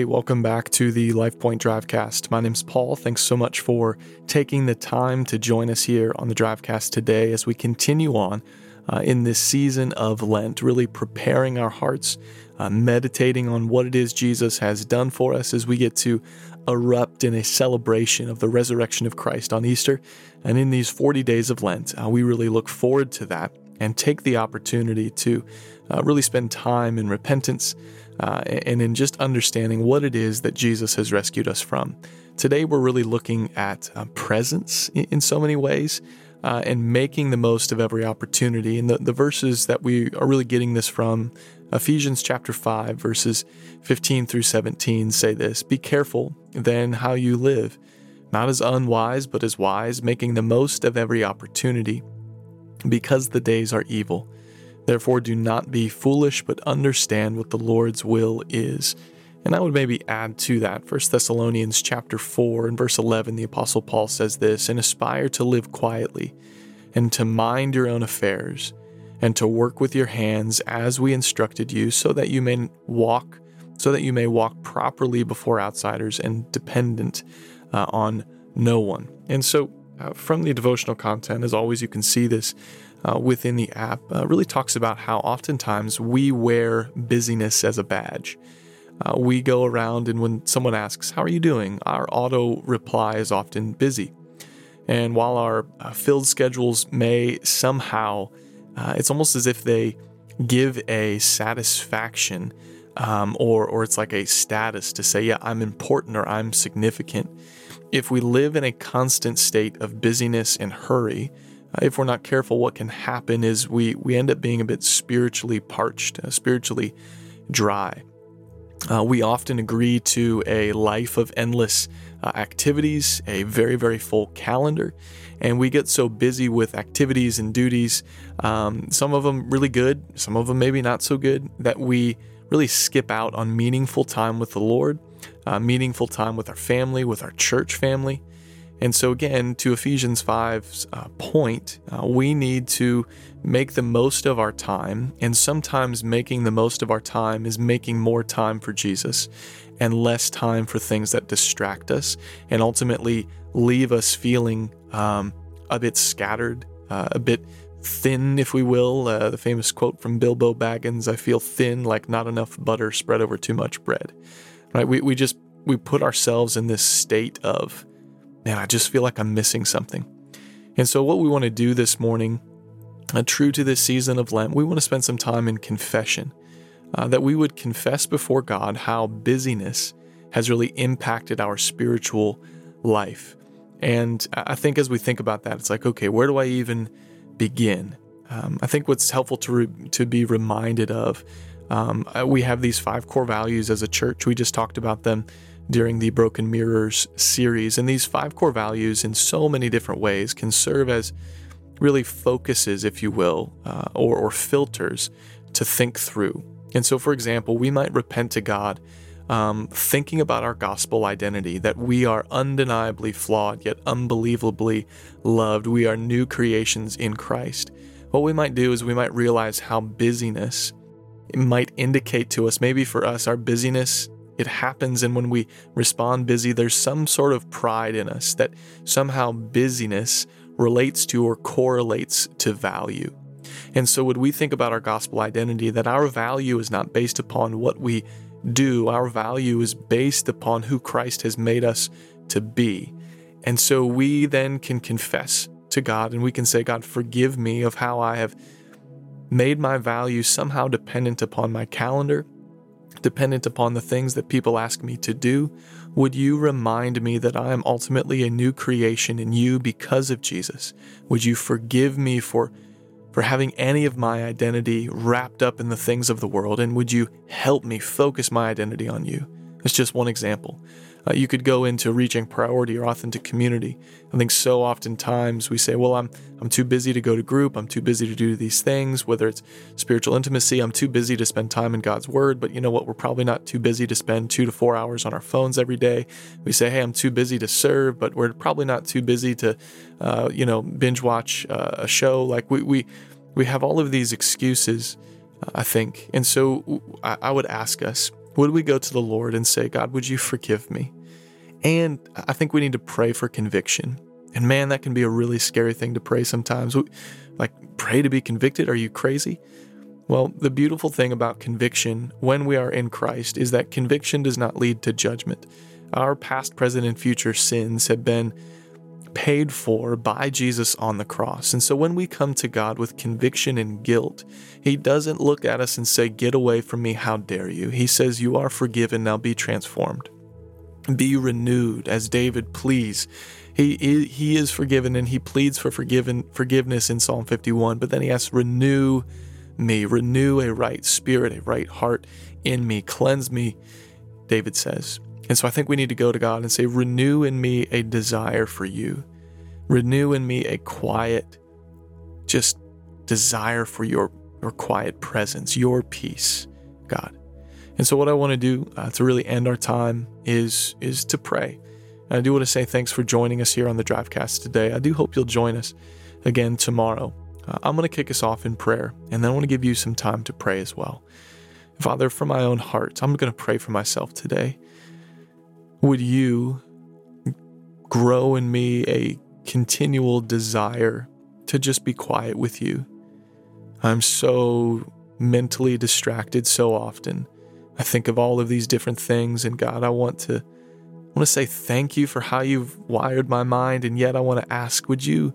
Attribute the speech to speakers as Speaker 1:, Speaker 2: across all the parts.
Speaker 1: Hey, welcome back to the LifePoint Drivecast. My name's Paul. Thanks so much for taking the time to join us here on the Drivecast today as we continue on uh, in this season of Lent, really preparing our hearts, uh, meditating on what it is Jesus has done for us as we get to erupt in a celebration of the resurrection of Christ on Easter. And in these 40 days of Lent, uh, we really look forward to that and take the opportunity to uh, really spend time in repentance uh, and in just understanding what it is that Jesus has rescued us from. Today, we're really looking at uh, presence in, in, so many ways uh, and making the most of every opportunity. And the, the verses that we are really getting this from, Ephesians chapter 5, verses 15 through 17, say this Be careful then how you live, not as unwise, but as wise, making the most of every opportunity, because the days are evil. Therefore, do not be foolish, but understand what the Lord's will is. And I would maybe add to that 1 Thessalonians chapter 4 and verse 11 the apostle Paul says this, and aspire to live quietly and to mind your own affairs and to work with your hands as we instructed you so that you may walk so that you may walk properly before outsiders and dependent uh, on no one. And so uh, from the devotional content as always you can see this uh, within the app uh, really talks about how oftentimes we wear busyness as a badge. Uh, we go around, and when someone asks, How are you doing? our auto reply is often busy. And while our uh, filled schedules may somehow, uh, it's almost as if they give a satisfaction um, or, or it's like a status to say, Yeah, I'm important or I'm significant. If we live in a constant state of busyness and hurry, if we're not careful, what can happen is we, we end up being a bit spiritually parched, uh, spiritually dry. Uh, we often agree to a life of endless uh, activities, a very, very full calendar, and we get so busy with activities and duties, um, some of them really good, some of them maybe not so good, that we really skip out on meaningful time with the Lord, uh, meaningful time with our family, with our church family. And so, again, to Ephesians 5's uh, point, uh, we need to make the most of our time. And sometimes making the most of our time is making more time for Jesus and less time for things that distract us and ultimately leave us feeling um, a bit scattered, uh, a bit thin, if we will. Uh, the famous quote from Bilbo Baggins I feel thin like not enough butter spread over too much bread. Right? We, we just we put ourselves in this state of man, I just feel like I'm missing something. And so, what we want to do this morning, uh, true to this season of Lent, we want to spend some time in confession. Uh, that we would confess before God how busyness has really impacted our spiritual life. And I think as we think about that, it's like, okay, where do I even begin? Um, I think what's helpful to re- to be reminded of, um, uh, we have these five core values as a church. We just talked about them during the Broken Mirrors series. And these five core values, in so many different ways, can serve as really focuses, if you will, uh, or, or filters to think through. And so, for example, we might repent to God um, thinking about our gospel identity that we are undeniably flawed, yet unbelievably loved. We are new creations in Christ. What we might do is we might realize how busyness might indicate to us, maybe for us, our busyness it happens, and when we respond busy, there's some sort of pride in us that somehow busyness relates to or correlates to value. And so, when we think about our gospel identity, that our value is not based upon what we do, our value is based upon who Christ has made us to be. And so, we then can confess to God and we can say, God, forgive me of how I have made my value somehow dependent upon my calendar, dependent upon the things that people ask me to do, would you remind me that I am ultimately a new creation in you because of Jesus? Would you forgive me for for having any of my identity wrapped up in the things of the world and would you help me focus my identity on you? It's just one example. Uh, you could go into reaching priority or authentic community. I think so oftentimes we say, well, I'm, I'm too busy to go to group. I'm too busy to do these things, whether it's spiritual intimacy. I'm too busy to spend time in God's word. But you know what? We're probably not too busy to spend two to four hours on our phones every day. We say, hey, I'm too busy to serve, but we're probably not too busy to, uh, you know, binge watch uh, a show. Like we, we, we have all of these excuses, uh, I think. And so I, I would ask us, Would we go to the Lord and say, God, would you forgive me? And I think we need to pray for conviction. And man, that can be a really scary thing to pray sometimes. Like, pray to be convicted? Are you crazy? Well, the beautiful thing about conviction when we are in Christ is that conviction does not lead to judgment. Our past, present, and future sins have been paid for by Jesus on the cross. And so when we come to God with conviction and guilt, He doesn't look at us and say, Get away from me, how dare you? He says, You are forgiven, now be transformed. Be renewed, as David pleads. He, he is forgiven and he pleads for forgiven, forgiveness in Psalm 51, but then he asks, Renew me, renew a right spirit, a right heart in me, cleanse me, David says. And so I think we need to go to God and say, Renew in me a desire for you. Renew in me a quiet, just desire for your, your quiet presence, your peace, God. And so what I want to do uh, to really end our time is is to pray. And I do want to say thanks for joining us here on the Drivecast today. I do hope you'll join us again tomorrow. Uh, I'm going to kick us off in prayer, and then I want to give you some time to pray as well. Father, for my own heart, I'm going to pray for myself today. Would you grow in me a continual desire to just be quiet with you? I'm so mentally distracted so often. I think of all of these different things, and God, I want to I want to say thank you for how you've wired my mind, and yet I want to ask, would you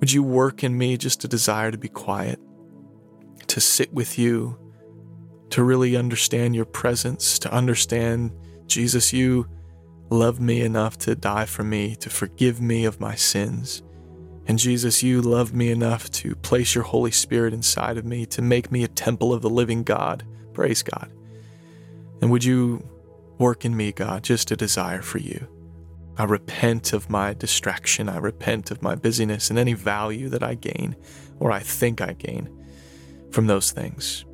Speaker 1: would you work in me just a desire to be quiet, to sit with you, to really understand your presence, to understand Jesus, you loved me enough to die for me, to forgive me of my sins. And Jesus, you loved me enough to place your Holy Spirit inside of me, to make me a temple of the living God. Praise God. And would you work in me, God, just a desire for you? I repent of my distraction. I repent of my busyness and any value that I gain or I think I gain from those things.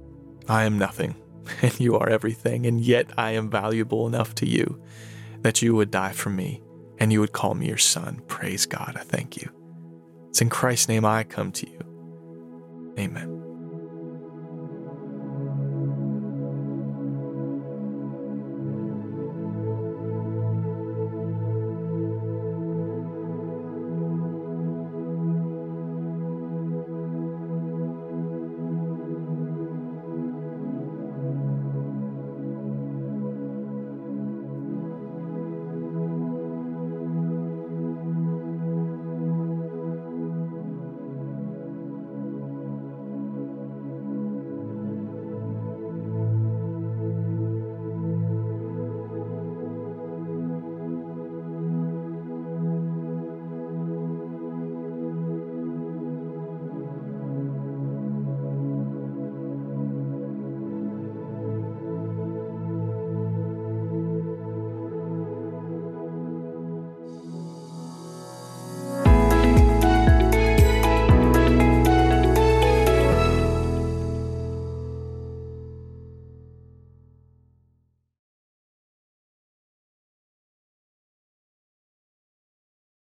Speaker 1: I am nothing and you are everything, and yet I am valuable enough to you that you would die for me and you would call me your son. Praise God. I thank you. It's in Christ's name I come to you. Amen.